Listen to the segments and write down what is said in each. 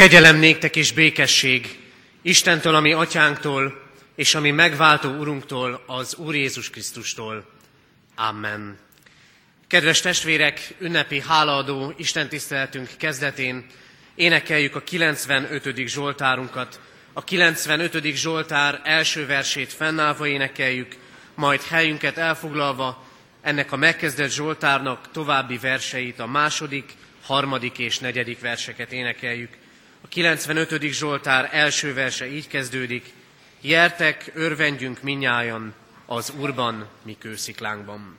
Kegyelem néktek és békesség Istentől, ami atyánktól, és ami megváltó Urunktól, az Úr Jézus Krisztustól. Amen. Kedves testvérek, ünnepi hálaadó Isten tiszteletünk kezdetén énekeljük a 95. Zsoltárunkat. A 95. Zsoltár első versét fennállva énekeljük, majd helyünket elfoglalva ennek a megkezdett Zsoltárnak további verseit, a második, harmadik és negyedik verseket énekeljük. A 95. Zsoltár első verse így kezdődik. Jertek, örvendjünk minnyájan az Urban, mi kősziklánkban.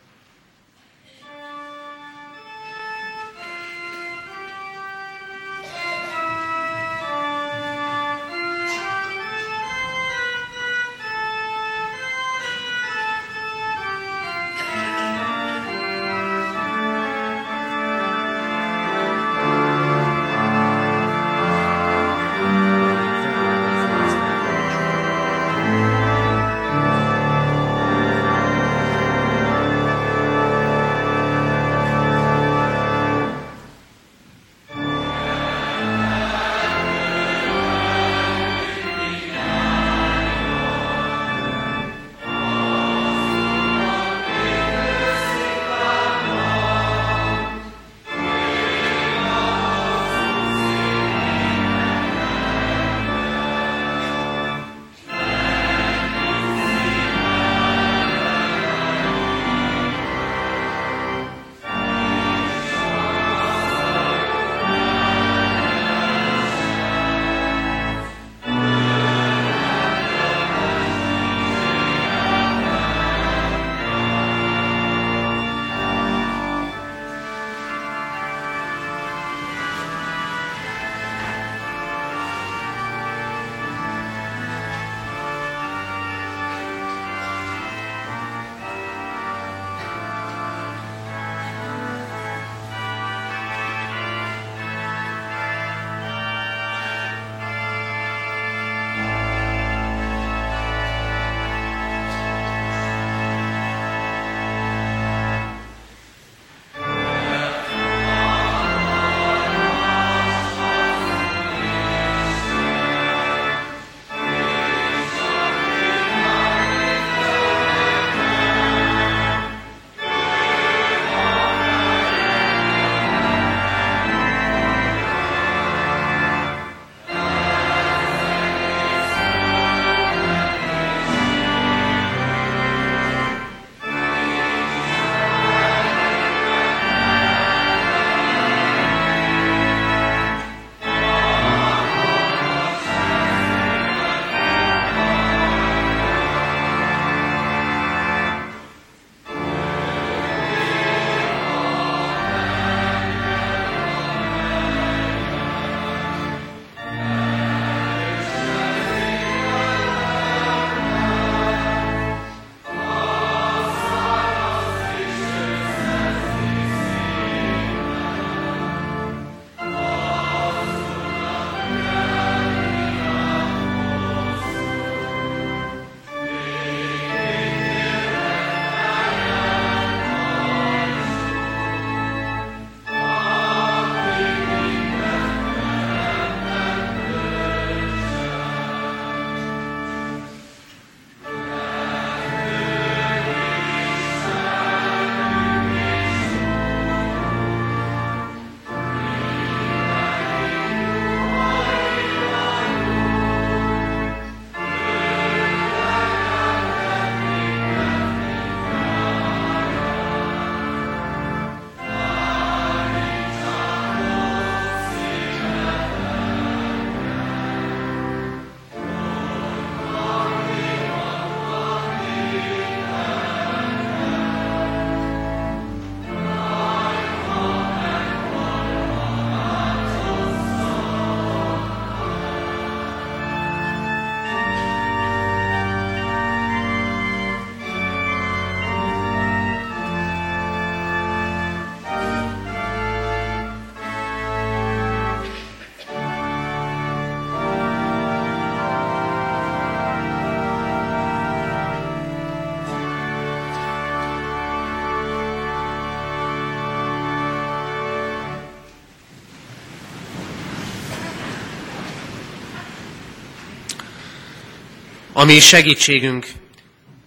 Ami segítségünk,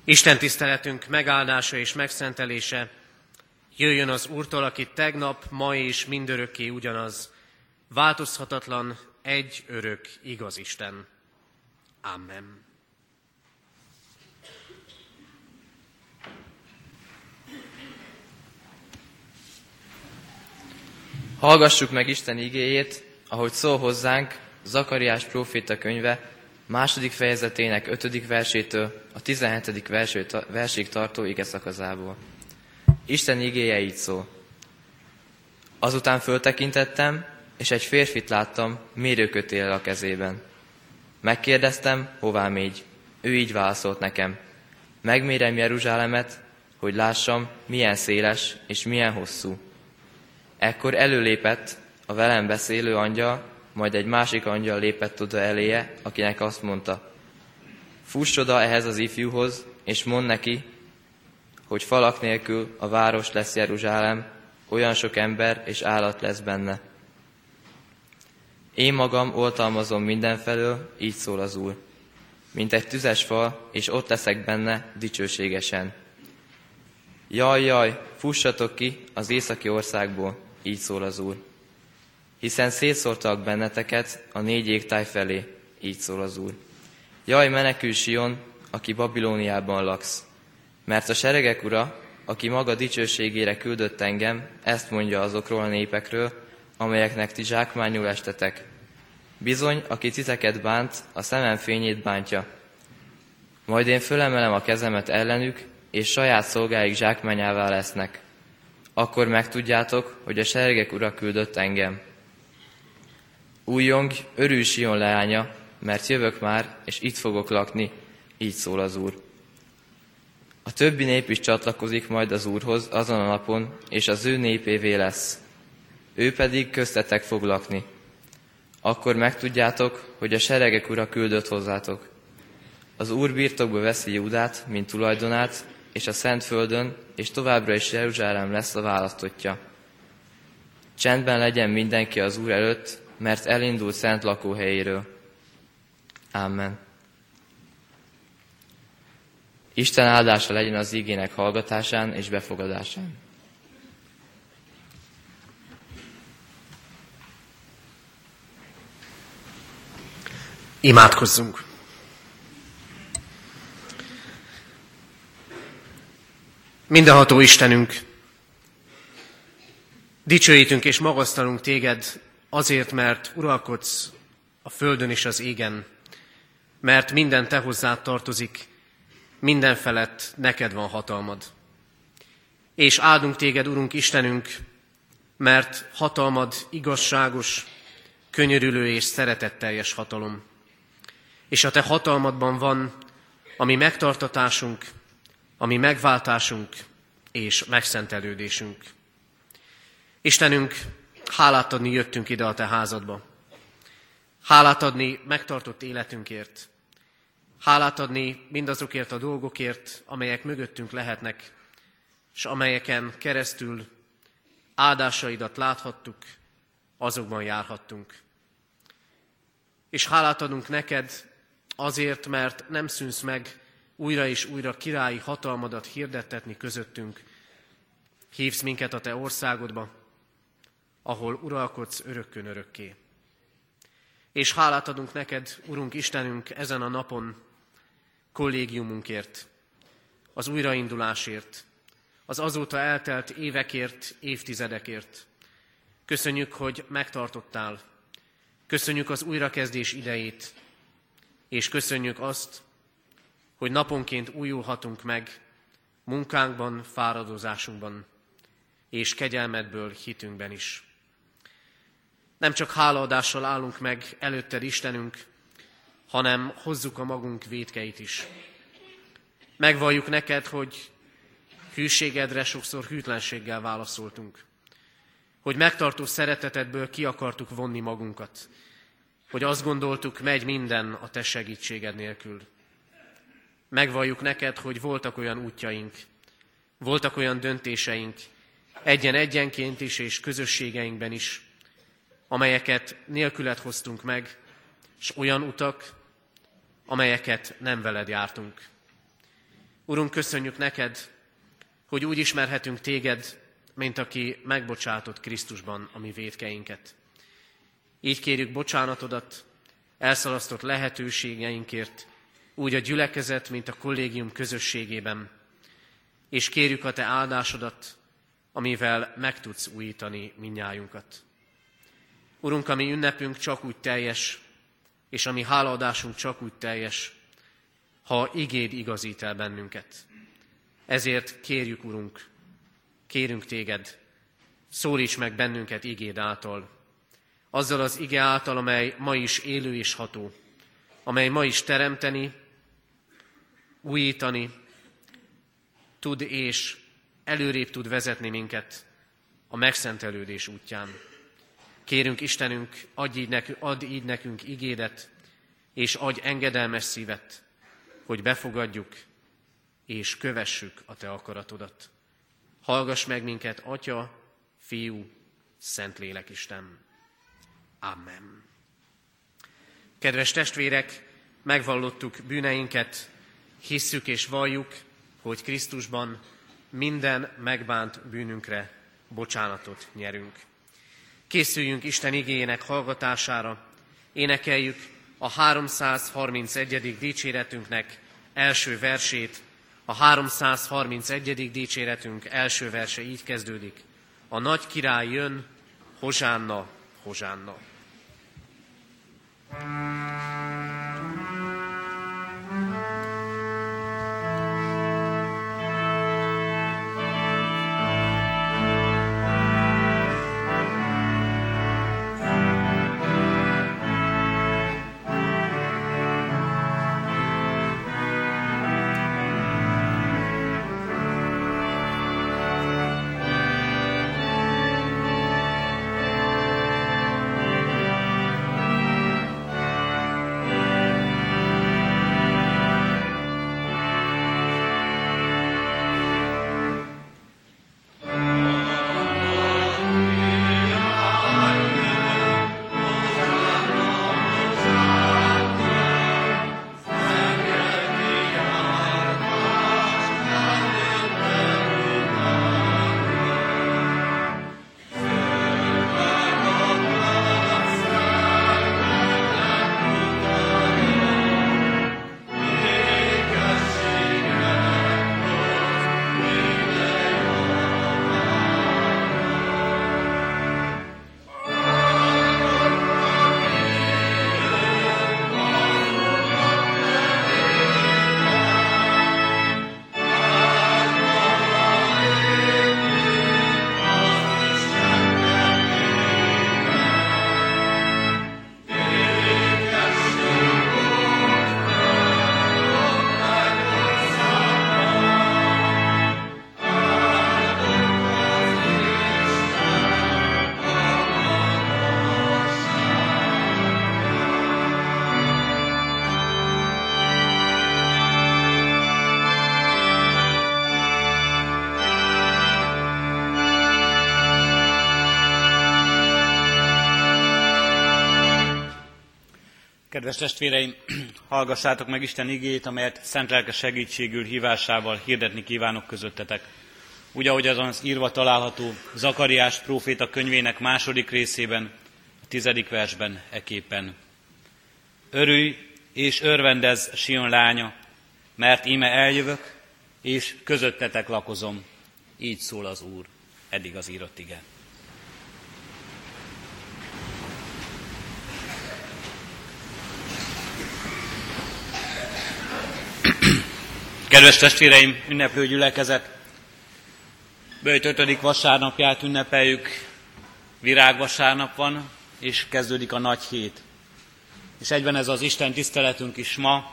Isten tiszteletünk megáldása és megszentelése jöjjön az Úrtól, aki tegnap, ma és mindörökké ugyanaz, változhatatlan, egy örök igaz Isten. Amen. Hallgassuk meg Isten igéjét, ahogy szól hozzánk Zakariás próféta könyve második fejezetének ötödik versétől a 17. versig tartó ige szakazából. Isten igéje így szól. Azután föltekintettem, és egy férfit láttam mérőkötél a kezében. Megkérdeztem, hová mégy. Ő így válaszolt nekem. Megmérem Jeruzsálemet, hogy lássam, milyen széles és milyen hosszú. Ekkor előlépett a velem beszélő angyal, majd egy másik angyal lépett oda eléje, akinek azt mondta, fuss oda ehhez az ifjúhoz, és mond neki, hogy falak nélkül a város lesz Jeruzsálem, olyan sok ember és állat lesz benne. Én magam oltalmazom mindenfelől, így szól az Úr. Mint egy tüzes fal, és ott leszek benne dicsőségesen. Jaj, jaj, fussatok ki az északi országból, így szól az Úr hiszen szétszórtak benneteket a négy égtáj felé, így szól az Úr. Jaj, menekül Sion, aki Babilóniában laksz, mert a seregek ura, aki maga dicsőségére küldött engem, ezt mondja azokról a népekről, amelyeknek ti zsákmányul estetek. Bizony, aki titeket bánt, a szemem fényét bántja. Majd én fölemelem a kezemet ellenük, és saját szolgáik zsákmányává lesznek. Akkor megtudjátok, hogy a seregek ura küldött engem. Újjong, örülj Sion leánya, mert jövök már, és itt fogok lakni, így szól az Úr. A többi nép is csatlakozik majd az Úrhoz azon a napon, és az ő népévé lesz. Ő pedig köztetek fog lakni. Akkor megtudjátok, hogy a seregek ura küldött hozzátok. Az Úr birtokba veszi Judát, mint tulajdonát, és a Szent Földön, és továbbra is Jeruzsálem lesz a választottja. Csendben legyen mindenki az Úr előtt, mert elindult szent lakóhelyéről. Amen. Isten áldása legyen az igének hallgatásán és befogadásán. Imádkozzunk! Mindenható Istenünk, dicsőítünk és magasztalunk téged Azért, mert uralkodsz a földön és az égen, mert minden te hozzád tartozik, minden felett neked van hatalmad. És áldunk téged, Urunk Istenünk, mert hatalmad igazságos, könyörülő és szeretetteljes hatalom. És a te hatalmadban van a mi megtartatásunk, a megváltásunk és megszentelődésünk. Istenünk, Hálát adni jöttünk ide a te házadba. Hálát adni megtartott életünkért. Hálát adni mindazokért a dolgokért, amelyek mögöttünk lehetnek, és amelyeken keresztül áldásaidat láthattuk, azokban járhattunk. És hálát adunk neked azért, mert nem szűnsz meg újra és újra királyi hatalmadat hirdettetni közöttünk. Hívsz minket a te országodba, ahol uralkodsz örökkön örökké. És hálát adunk neked, Urunk Istenünk, ezen a napon kollégiumunkért, az újraindulásért, az azóta eltelt évekért, évtizedekért. Köszönjük, hogy megtartottál. Köszönjük az újrakezdés idejét, és köszönjük azt, hogy naponként újulhatunk meg munkánkban, fáradozásunkban, és kegyelmedből hitünkben is. Nem csak hálaadással állunk meg előtted Istenünk, hanem hozzuk a magunk védkeit is. Megvalljuk neked, hogy hűségedre sokszor hűtlenséggel válaszoltunk. Hogy megtartó szeretetedből ki akartuk vonni magunkat. Hogy azt gondoltuk, megy minden a te segítséged nélkül. Megvalljuk neked, hogy voltak olyan útjaink, voltak olyan döntéseink, egyen-egyenként is és közösségeinkben is, amelyeket nélkület hoztunk meg, és olyan utak, amelyeket nem veled jártunk. Urunk, köszönjük neked, hogy úgy ismerhetünk téged, mint aki megbocsátott Krisztusban a mi védkeinket. Így kérjük bocsánatodat, elszalasztott lehetőségeinkért, úgy a gyülekezet, mint a kollégium közösségében, és kérjük a Te áldásodat, amivel meg tudsz újítani minnyájunkat. Urunk, ami ünnepünk csak úgy teljes, és ami hálaadásunk csak úgy teljes, ha igéd igazít el bennünket. Ezért kérjük, Urunk, kérünk téged, szólíts meg bennünket igéd által, azzal az ige által, amely ma is élő és ható, amely ma is teremteni, újítani, tud és előrébb tud vezetni minket a megszentelődés útján. Kérünk Istenünk, adj így nekünk, add így nekünk igédet, és adj engedelmes szívet, hogy befogadjuk és kövessük a Te akaratodat. Hallgass meg minket, Atya, Fiú, Szentlélek Isten. Amen. Kedves testvérek, megvallottuk bűneinket, hisszük és valljuk, hogy Krisztusban minden megbánt bűnünkre bocsánatot nyerünk. Készüljünk Isten igényének hallgatására, énekeljük a 331. dicséretünknek első versét. A 331. dicséretünk első verse így kezdődik. A nagy király jön, Hozsánna, Hozsánna. Kedves testvéreim, hallgassátok meg Isten igét, amelyet szent lelke segítségül hívásával hirdetni kívánok közöttetek. Úgy, ahogy azon az írva található Zakariás próféta könyvének második részében, a tizedik versben eképpen. Örülj és örvendez Sion lánya, mert íme eljövök, és közöttetek lakozom. Így szól az Úr. Eddig az írott igen. Kedves testvéreim, ünneplő gyülekezet, Böjt 5. vasárnapját ünnepeljük, virágvasárnap van, és kezdődik a nagy hét. És egyben ez az Isten tiszteletünk is ma,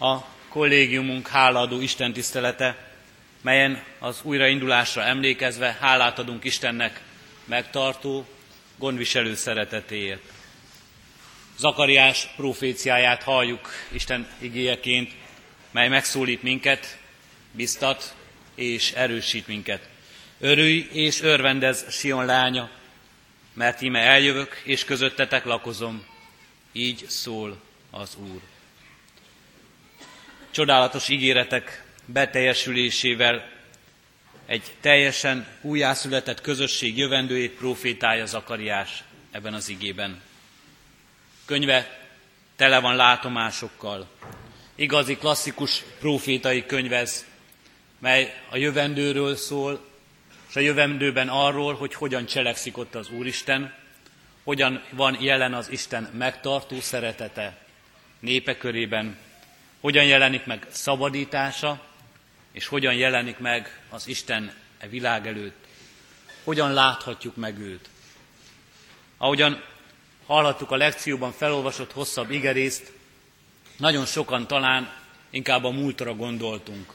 a kollégiumunk hálaadó Isten tisztelete, melyen az újraindulásra emlékezve hálát adunk Istennek megtartó, gondviselő szeretetéért. Zakariás proféciáját halljuk Isten igéjeként, mely megszólít minket, biztat és erősít minket. Örülj és örvendez Sion lánya, mert íme eljövök, és közöttetek lakozom. Így szól az Úr. csodálatos ígéretek beteljesülésével egy teljesen újjászületett közösség jövendőjét profétálja Zakariás ebben az igében. Könyve tele van látomásokkal. Igazi klasszikus profétai könyvez, mely a jövendőről szól, és a jövendőben arról, hogy hogyan cselekszik ott az Úristen, hogyan van jelen az Isten megtartó szeretete népe körében, hogyan jelenik meg szabadítása, és hogyan jelenik meg az Isten e világ előtt, hogyan láthatjuk meg őt. Ahogyan hallhattuk a lekcióban felolvasott hosszabb igerészt, nagyon sokan talán inkább a múltra gondoltunk.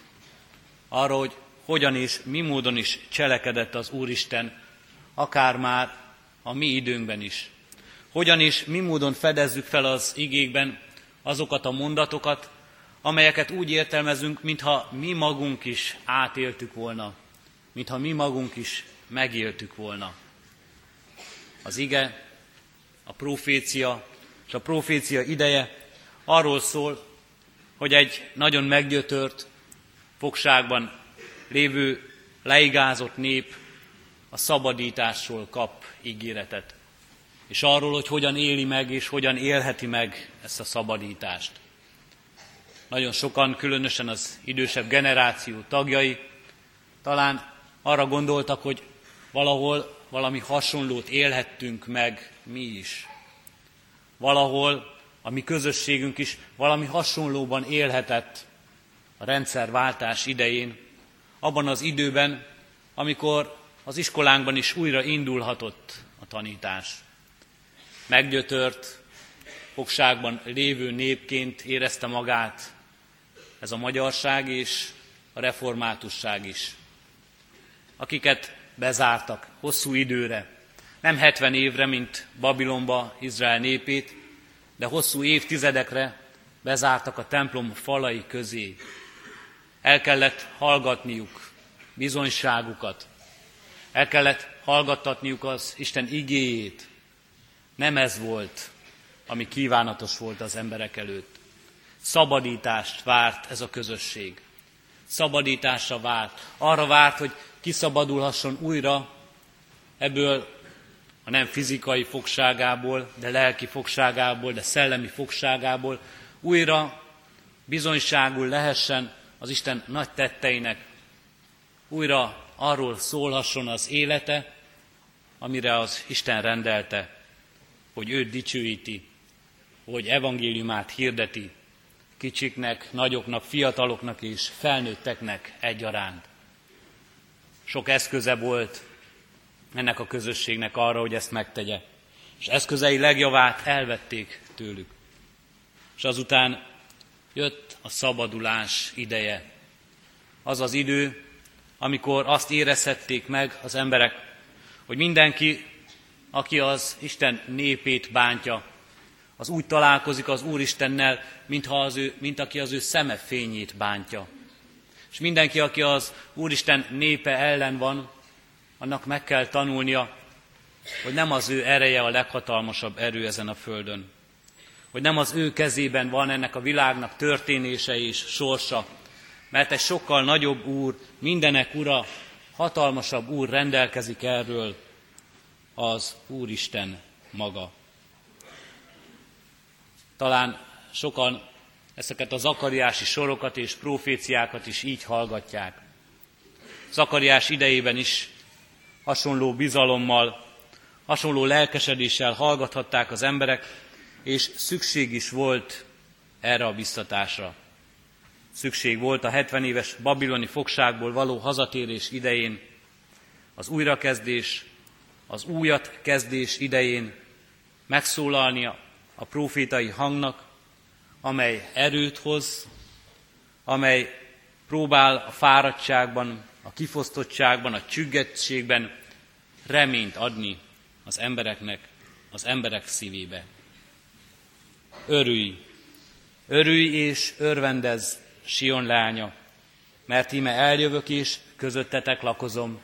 Arra, hogy hogyan és mi módon is cselekedett az Úristen, akár már a mi időnkben is. Hogyan és mi módon fedezzük fel az igékben azokat a mondatokat, amelyeket úgy értelmezünk, mintha mi magunk is átéltük volna, mintha mi magunk is megéltük volna. Az ige, a profécia és a profécia ideje arról szól, hogy egy nagyon meggyötört, fogságban lévő, leigázott nép a szabadításról kap ígéretet. És arról, hogy hogyan éli meg és hogyan élheti meg ezt a szabadítást. Nagyon sokan, különösen az idősebb generáció tagjai, talán arra gondoltak, hogy valahol valami hasonlót élhettünk meg mi is. Valahol a mi közösségünk is valami hasonlóban élhetett a rendszerváltás idején, abban az időben, amikor az iskolánkban is újra indulhatott a tanítás. Meggyötört, fogságban lévő népként érezte magát ez a magyarság és a reformátusság is, akiket bezártak hosszú időre, nem 70 évre, mint Babilonba Izrael népét, de hosszú évtizedekre bezártak a templom falai közé. El kellett hallgatniuk bizonyságukat, el kellett hallgattatniuk az Isten igéjét. Nem ez volt, ami kívánatos volt az emberek előtt. Szabadítást várt ez a közösség. Szabadításra várt. Arra várt, hogy kiszabadulhasson újra ebből a nem fizikai fogságából, de lelki fogságából, de szellemi fogságából, újra bizonyságul lehessen az Isten nagy tetteinek, újra arról szólhasson az élete, amire az Isten rendelte, hogy őt dicsőíti, hogy evangéliumát hirdeti kicsiknek, nagyoknak, fiataloknak és felnőtteknek egyaránt. Sok eszköze volt ennek a közösségnek arra, hogy ezt megtegye. És eszközei legjavát elvették tőlük. És azután jött a szabadulás ideje. Az az idő, amikor azt érezhették meg az emberek, hogy mindenki, aki az Isten népét bántja, az úgy találkozik az Úristennel, mintha az ő, mint aki az ő szeme fényét bántja. És mindenki, aki az Úristen népe ellen van, annak meg kell tanulnia, hogy nem az ő ereje a leghatalmasabb erő ezen a földön. Hogy nem az ő kezében van ennek a világnak történése és sorsa, mert egy sokkal nagyobb úr, mindenek ura, hatalmasabb úr rendelkezik erről, az Úristen maga. Talán sokan ezeket a zakariási sorokat és proféciákat is így hallgatják. Zakariás idejében is hasonló bizalommal, hasonló lelkesedéssel hallgathatták az emberek, és szükség is volt erre a biztatásra. Szükség volt a 70 éves babiloni fogságból való hazatérés idején, az újrakezdés, az újat kezdés idején megszólalnia a profétai hangnak, amely erőt hoz, amely próbál a fáradtságban, a kifosztottságban, a csüggettségben reményt adni az embereknek, az emberek szívébe. Örülj, örülj és örvendez, Sion lánya, mert íme eljövök és közöttetek lakozom.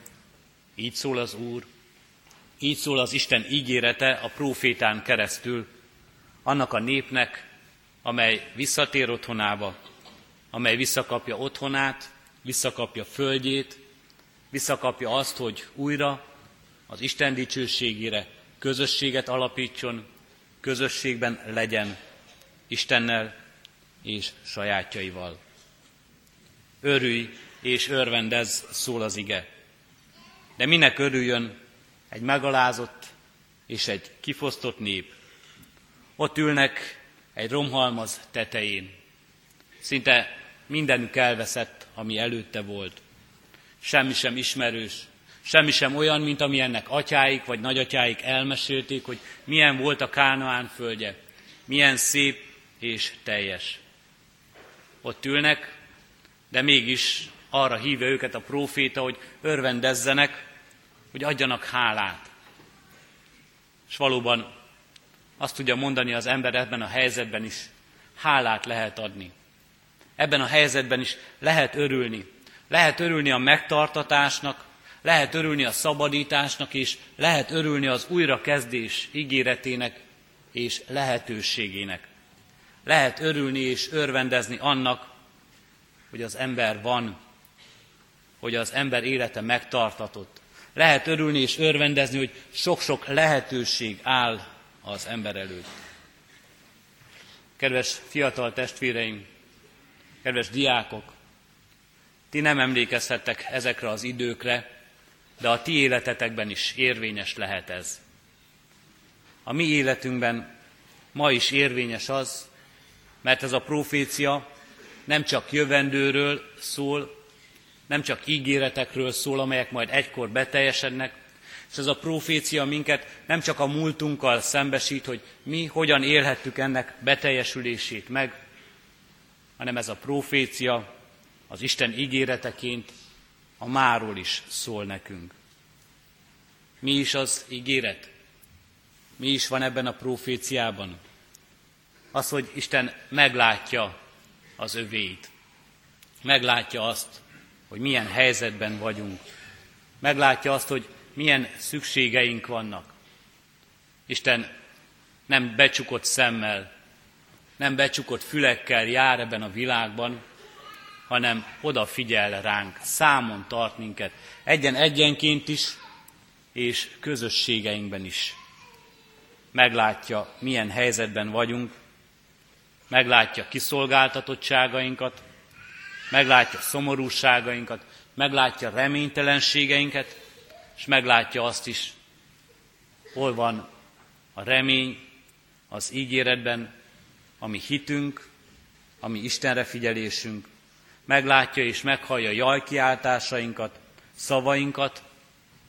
Így szól az Úr, így szól az Isten ígérete a profétán keresztül, annak a népnek, amely visszatér otthonába, amely visszakapja otthonát, visszakapja földjét, visszakapja azt, hogy újra az Isten dicsőségére közösséget alapítson, közösségben legyen Istennel és sajátjaival. Örülj és örvendez, szól az ige. De minek örüljön egy megalázott és egy kifosztott nép? Ott ülnek egy romhalmaz tetején. Szinte mindenük elveszett, ami előtte volt. Semmi sem ismerős, semmi sem olyan, mint ami ennek atyáik vagy nagyatyáik elmesélték, hogy milyen volt a Kánaán földje, milyen szép és teljes. Ott ülnek, de mégis arra hívja őket a próféta, hogy örvendezzenek, hogy adjanak hálát. És valóban azt tudja mondani az ember ebben a helyzetben is, hálát lehet adni. Ebben a helyzetben is lehet örülni. Lehet örülni a megtartatásnak, lehet örülni a szabadításnak, és lehet örülni az újrakezdés ígéretének és lehetőségének. Lehet örülni és örvendezni annak, hogy az ember van, hogy az ember élete megtartatott. Lehet örülni és örvendezni, hogy sok-sok lehetőség áll az ember előtt. Kedves fiatal testvéreim, kedves diákok, ti nem emlékezhettek ezekre az időkre, de a ti életetekben is érvényes lehet ez. A mi életünkben ma is érvényes az, mert ez a profécia nem csak jövendőről szól, nem csak ígéretekről szól, amelyek majd egykor beteljesednek, és ez a profécia minket nem csak a múltunkkal szembesít, hogy mi hogyan élhettük ennek beteljesülését meg, hanem ez a profécia az Isten ígéreteként a máról is szól nekünk. Mi is az ígéret? Mi is van ebben a proféciában? Az, hogy Isten meglátja az övéit. Meglátja azt, hogy milyen helyzetben vagyunk. Meglátja azt, hogy milyen szükségeink vannak. Isten nem becsukott szemmel, nem becsukott fülekkel jár ebben a világban, hanem odafigyel ránk, számon tart minket, egyen-egyenként is, és közösségeinkben is. Meglátja, milyen helyzetben vagyunk, meglátja kiszolgáltatottságainkat, meglátja szomorúságainkat, meglátja reménytelenségeinket, és meglátja azt is, hol van a remény az ígéretben, ami hitünk, ami Istenre figyelésünk, meglátja és meghallja jajkiáltásainkat, szavainkat,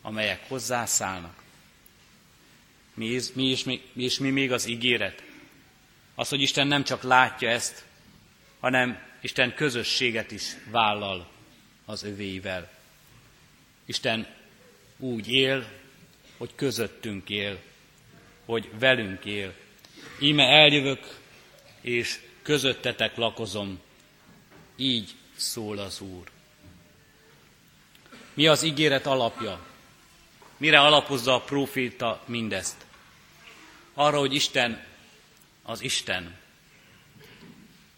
amelyek hozzászállnak. Mi, mi, is, mi, és mi még az ígéret? Az, hogy Isten nem csak látja ezt, hanem Isten közösséget is vállal az övéivel. Isten úgy él, hogy közöttünk él, hogy velünk él. Íme eljövök, és közöttetek lakozom. Így szól az Úr. Mi az ígéret alapja? Mire alapozza a próféta mindezt? Arra, hogy Isten az Isten.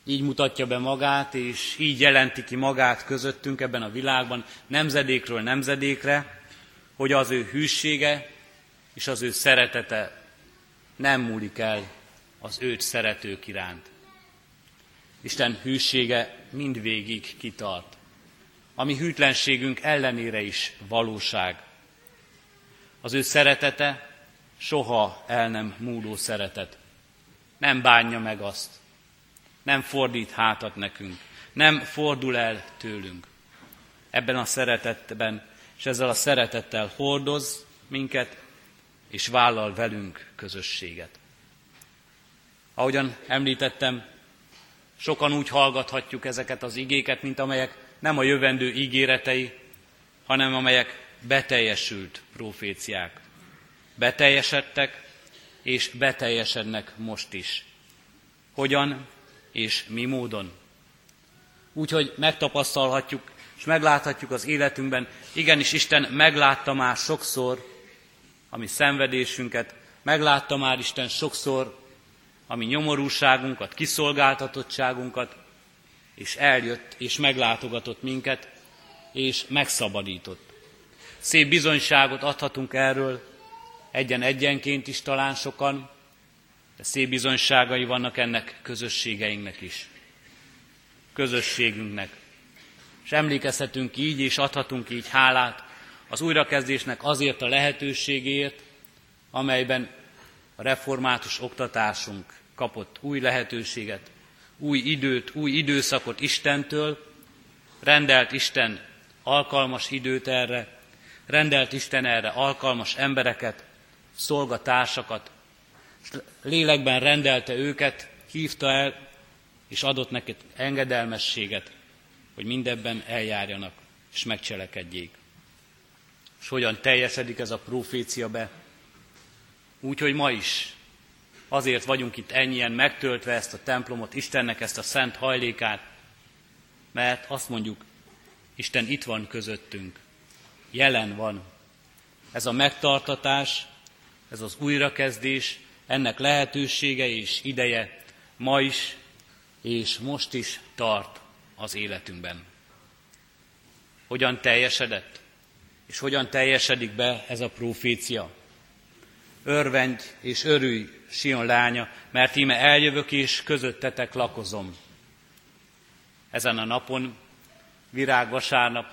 Így mutatja be magát, és így jelenti ki magát közöttünk ebben a világban, nemzedékről nemzedékre, hogy az ő hűsége és az ő szeretete nem múlik el az őt szeretők iránt. Isten hűsége mindvégig kitart. Ami hűtlenségünk ellenére is valóság. Az ő szeretete soha el nem múló szeretet. Nem bánja meg azt. Nem fordít hátat nekünk. Nem fordul el tőlünk. Ebben a szeretetben és ezzel a szeretettel hordoz minket, és vállal velünk közösséget. Ahogyan említettem, sokan úgy hallgathatjuk ezeket az igéket, mint amelyek nem a jövendő ígéretei, hanem amelyek beteljesült proféciák. Beteljesedtek, és beteljesednek most is. Hogyan és mi módon? Úgyhogy megtapasztalhatjuk és megláthatjuk az életünkben, igenis Isten meglátta már sokszor a mi szenvedésünket, meglátta már Isten sokszor a mi nyomorúságunkat, kiszolgáltatottságunkat, és eljött, és meglátogatott minket, és megszabadított. Szép bizonyságot adhatunk erről, egyen-egyenként is talán sokan, de szép bizonyságai vannak ennek közösségeinknek is. Közösségünknek. És emlékezhetünk így, és adhatunk így hálát az újrakezdésnek azért a lehetőségért, amelyben a református oktatásunk kapott új lehetőséget, új időt, új időszakot Istentől, rendelt Isten alkalmas időt erre, rendelt Isten erre alkalmas embereket, szolgatársakat, és lélekben rendelte őket, hívta el, és adott nekik engedelmességet, hogy mindebben eljárjanak, és megcselekedjék. És hogyan teljesedik ez a profécia be? Úgy, hogy ma is azért vagyunk itt ennyien megtöltve ezt a templomot, Istennek ezt a szent hajlékát, mert azt mondjuk, Isten itt van közöttünk, jelen van. Ez a megtartatás, ez az újrakezdés, ennek lehetősége és ideje ma is és most is tart az életünkben. Hogyan teljesedett, és hogyan teljesedik be ez a profécia? Örvendj és örülj, Sion lánya, mert íme eljövök és közöttetek lakozom. Ezen a napon, virágvasárnap,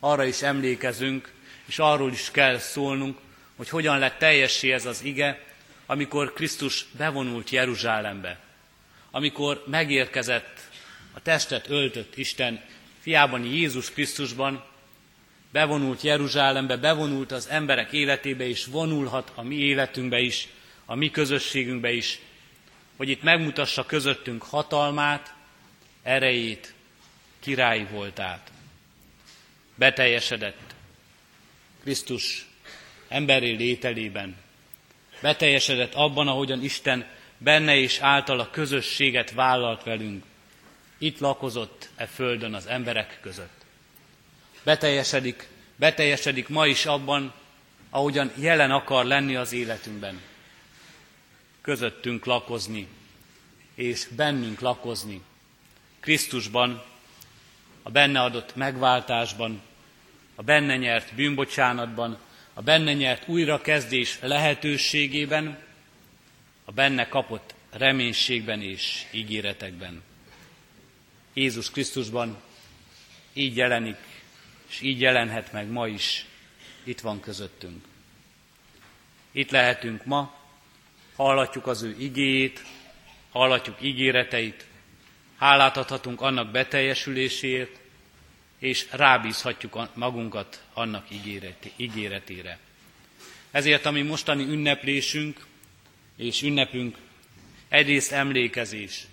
arra is emlékezünk, és arról is kell szólnunk, hogy hogyan lett teljessé ez az ige, amikor Krisztus bevonult Jeruzsálembe, amikor megérkezett a testet öltött Isten fiában Jézus Krisztusban, bevonult Jeruzsálembe, bevonult az emberek életébe, és vonulhat a mi életünkbe is, a mi közösségünkbe is, hogy itt megmutassa közöttünk hatalmát, erejét, királyi voltát. Beteljesedett Krisztus emberi lételében. Beteljesedett abban, ahogyan Isten benne és által a közösséget vállalt velünk. Itt lakozott e földön az emberek között. Beteljesedik, beteljesedik ma is abban, ahogyan jelen akar lenni az életünkben. Közöttünk lakozni, és bennünk lakozni. Krisztusban, a benne adott megváltásban, a benne nyert bűnbocsánatban, a benne nyert újrakezdés lehetőségében, a benne kapott reménységben és ígéretekben. Jézus Krisztusban így jelenik, és így jelenhet meg ma is, itt van közöttünk. Itt lehetünk ma, hallatjuk az ő igéjét, hallatjuk ígéreteit, hálát adhatunk annak beteljesüléséért, és rábízhatjuk magunkat annak ígéretére. Ezért, ami mostani ünneplésünk és ünnepünk, egyrészt emlékezés.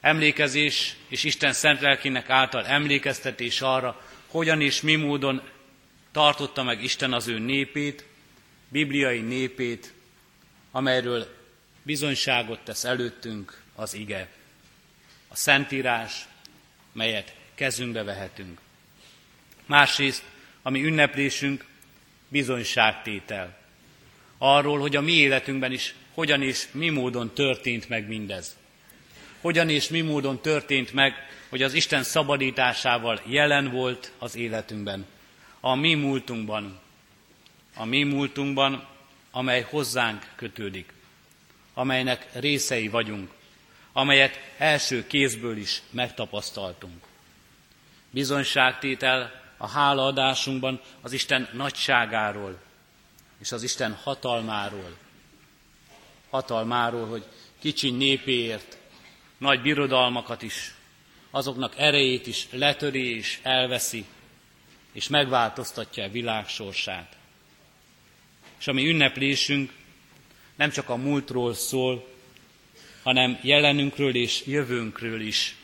Emlékezés és Isten szent lelkének által emlékeztetés arra, hogyan és mi módon tartotta meg Isten az ő népét, bibliai népét, amelyről bizonyságot tesz előttünk az ige. A Szentírás, melyet kezünkbe vehetünk. Másrészt, ami ünneplésünk, bizonyságtétel. Arról, hogy a mi életünkben is hogyan és mi módon történt meg mindez. Hogyan és mi módon történt meg, hogy az Isten szabadításával jelen volt az életünkben. A mi múltunkban, a mi múltunkban, amely hozzánk kötődik, amelynek részei vagyunk, amelyet első kézből is megtapasztaltunk. Bizonyságtétel a hálaadásunkban az Isten nagyságáról és az Isten hatalmáról. Hatalmáról, hogy kicsi népéért nagy birodalmakat is, azoknak erejét is letöri és elveszi, és megváltoztatja a világ sorsát. És ami ünneplésünk nem csak a múltról szól, hanem jelenünkről és jövőnkről is.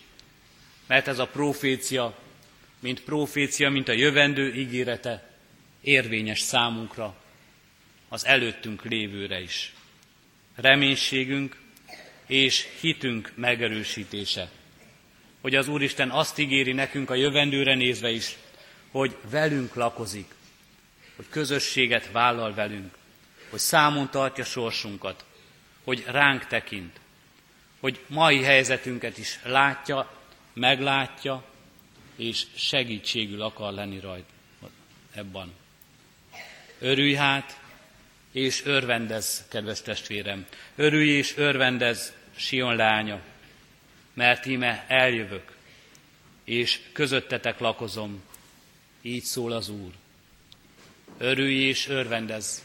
Mert ez a profécia mint profécia, mint a jövendő ígérete érvényes számunkra, az előttünk lévőre is. Reménységünk és hitünk megerősítése. Hogy az Úristen azt ígéri nekünk a jövendőre nézve is, hogy velünk lakozik, hogy közösséget vállal velünk, hogy számon tartja sorsunkat, hogy ránk tekint, hogy mai helyzetünket is látja, meglátja, és segítségül akar lenni rajt ebben. Örülj hát, és örvendez, kedves testvérem. Örülj és örvendez, Sion lánya, mert íme eljövök, és közöttetek lakozom, így szól az Úr. Örülj és örvendez,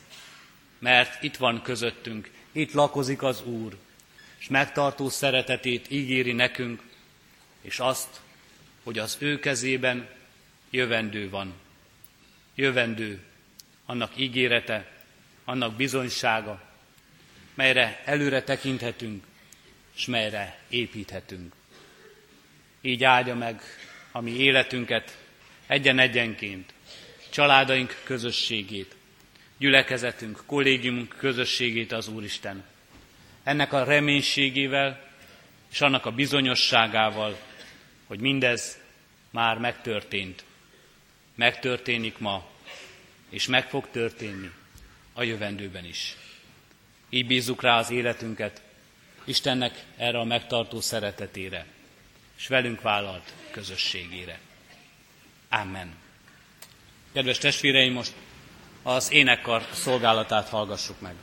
mert itt van közöttünk, itt lakozik az Úr, és megtartó szeretetét ígéri nekünk, és azt, hogy az ő kezében jövendő van. Jövendő, annak ígérete, annak bizonysága, melyre előre tekinthetünk, és melyre építhetünk. Így áldja meg a mi életünket egyen-egyenként, családaink közösségét, gyülekezetünk, kollégiumunk közösségét az Úristen. Ennek a reménységével és annak a bizonyosságával, hogy mindez már megtörtént. Megtörténik ma, és meg fog történni a jövendőben is. Így bízzuk rá az életünket Istennek erre a megtartó szeretetére, és velünk vállalt közösségére. Amen. Kedves testvéreim, most az énekkar szolgálatát hallgassuk meg.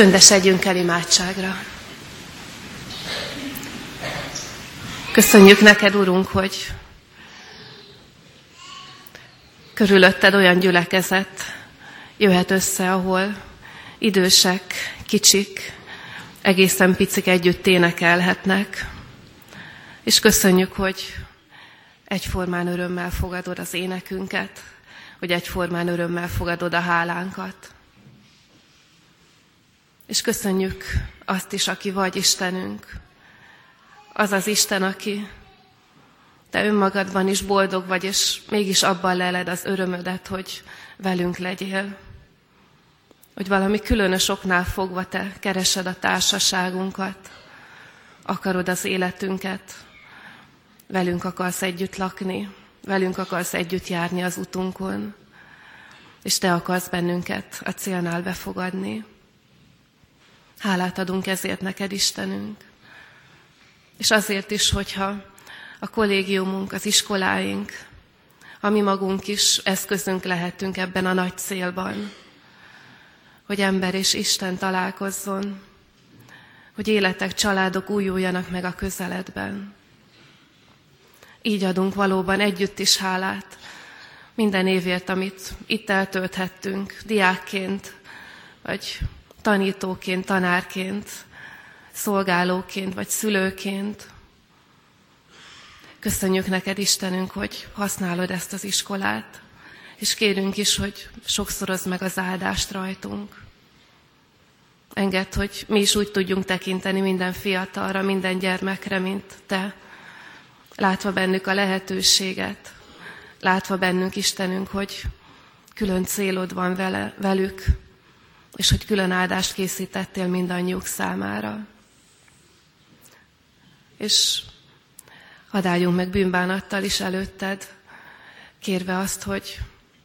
Csöndesedjünk el imádságra. Köszönjük neked, Urunk, hogy körülötted olyan gyülekezet jöhet össze, ahol idősek, kicsik, egészen picik együtt énekelhetnek. És köszönjük, hogy egyformán örömmel fogadod az énekünket, hogy egyformán örömmel fogadod a hálánkat. És köszönjük azt is, aki vagy Istenünk. Az az Isten, aki te önmagadban is boldog vagy, és mégis abban leled az örömödet, hogy velünk legyél. Hogy valami különös oknál fogva te keresed a társaságunkat, akarod az életünket, velünk akarsz együtt lakni, velünk akarsz együtt járni az utunkon, és te akarsz bennünket a célnál befogadni. Hálát adunk ezért neked, Istenünk. És azért is, hogyha a kollégiumunk, az iskoláink, ami magunk is eszközünk lehetünk ebben a nagy célban, hogy ember és Isten találkozzon, hogy életek, családok újuljanak meg a közeledben. Így adunk valóban együtt is hálát minden évért, amit itt eltölthettünk, diákként, vagy tanítóként, tanárként, szolgálóként, vagy szülőként. Köszönjük neked, Istenünk, hogy használod ezt az iskolát, és kérünk is, hogy sokszorozd meg az áldást rajtunk. Engedd, hogy mi is úgy tudjunk tekinteni minden fiatalra, minden gyermekre, mint te, látva bennük a lehetőséget, látva bennünk, Istenünk, hogy külön célod van vele, velük, és hogy külön áldást készítettél mindannyiuk számára. És hadd álljunk meg bűnbánattal is előtted, kérve azt, hogy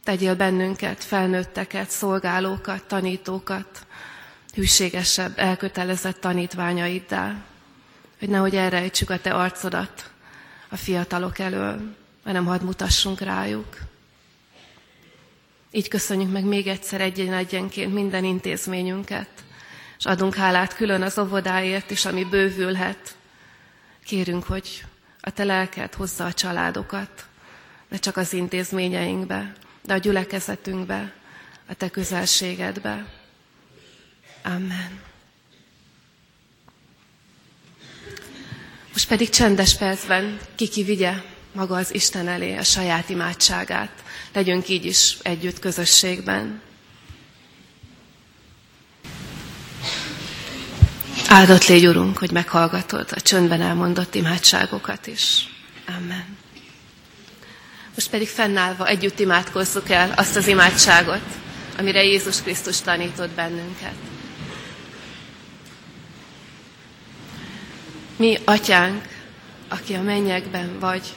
tegyél bennünket, felnőtteket, szolgálókat, tanítókat, hűségesebb, elkötelezett tanítványaiddá, hogy nehogy elrejtsük a te arcodat a fiatalok elől, hanem hadd mutassunk rájuk. Így köszönjük meg még egyszer egyen-egyenként minden intézményünket, és adunk hálát külön az óvodáért is, ami bővülhet. Kérünk, hogy a te lelked hozza a családokat, ne csak az intézményeinkbe, de a gyülekezetünkbe, a te közelségedbe. Amen. Most pedig csendes percben kiki vigye maga az Isten elé a saját imádságát. Legyünk így is együtt közösségben. Áldott légy, Urunk, hogy meghallgatod a csöndben elmondott imádságokat is. Amen. Most pedig fennállva együtt imádkozzuk el azt az imádságot, amire Jézus Krisztus tanított bennünket. Mi, atyánk, aki a mennyekben vagy,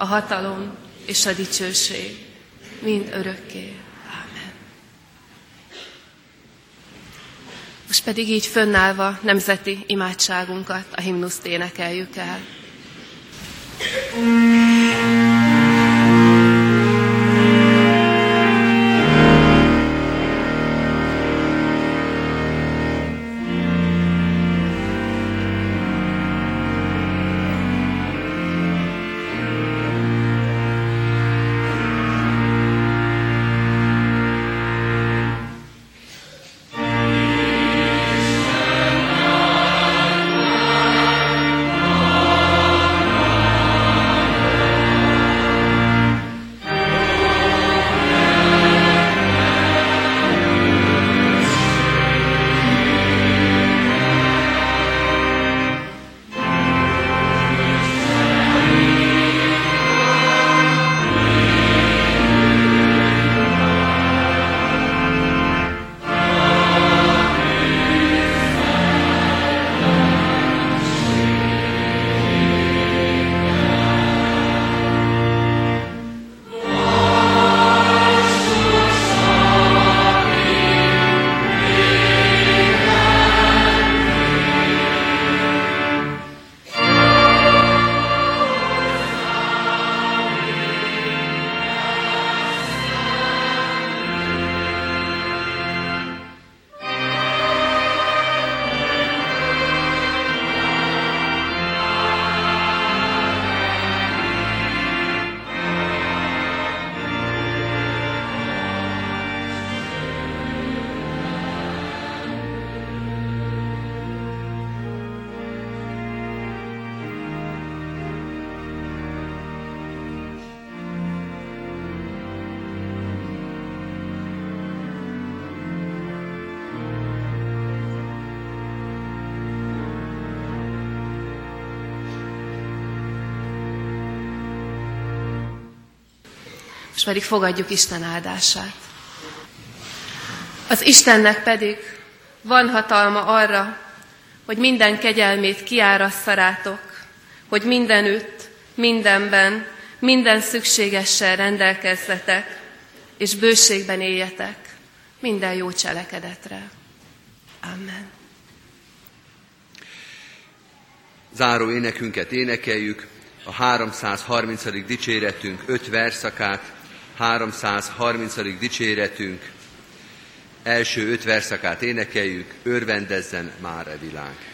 a hatalom és a dicsőség, mind örökké. Amen. Most pedig így fönnállva nemzeti imádságunkat, a himnuszt énekeljük el. Mm. És pedig fogadjuk Isten áldását. Az Istennek pedig van hatalma arra, hogy minden kegyelmét kiárassza rátok, hogy mindenütt, mindenben, minden szükségessel rendelkezzetek, és bőségben éljetek minden jó cselekedetre. Amen. Záró énekünket énekeljük, a 330. dicséretünk 5 verszakát, 330. dicséretünk első öt verszakát énekeljük, örvendezzen már a világ.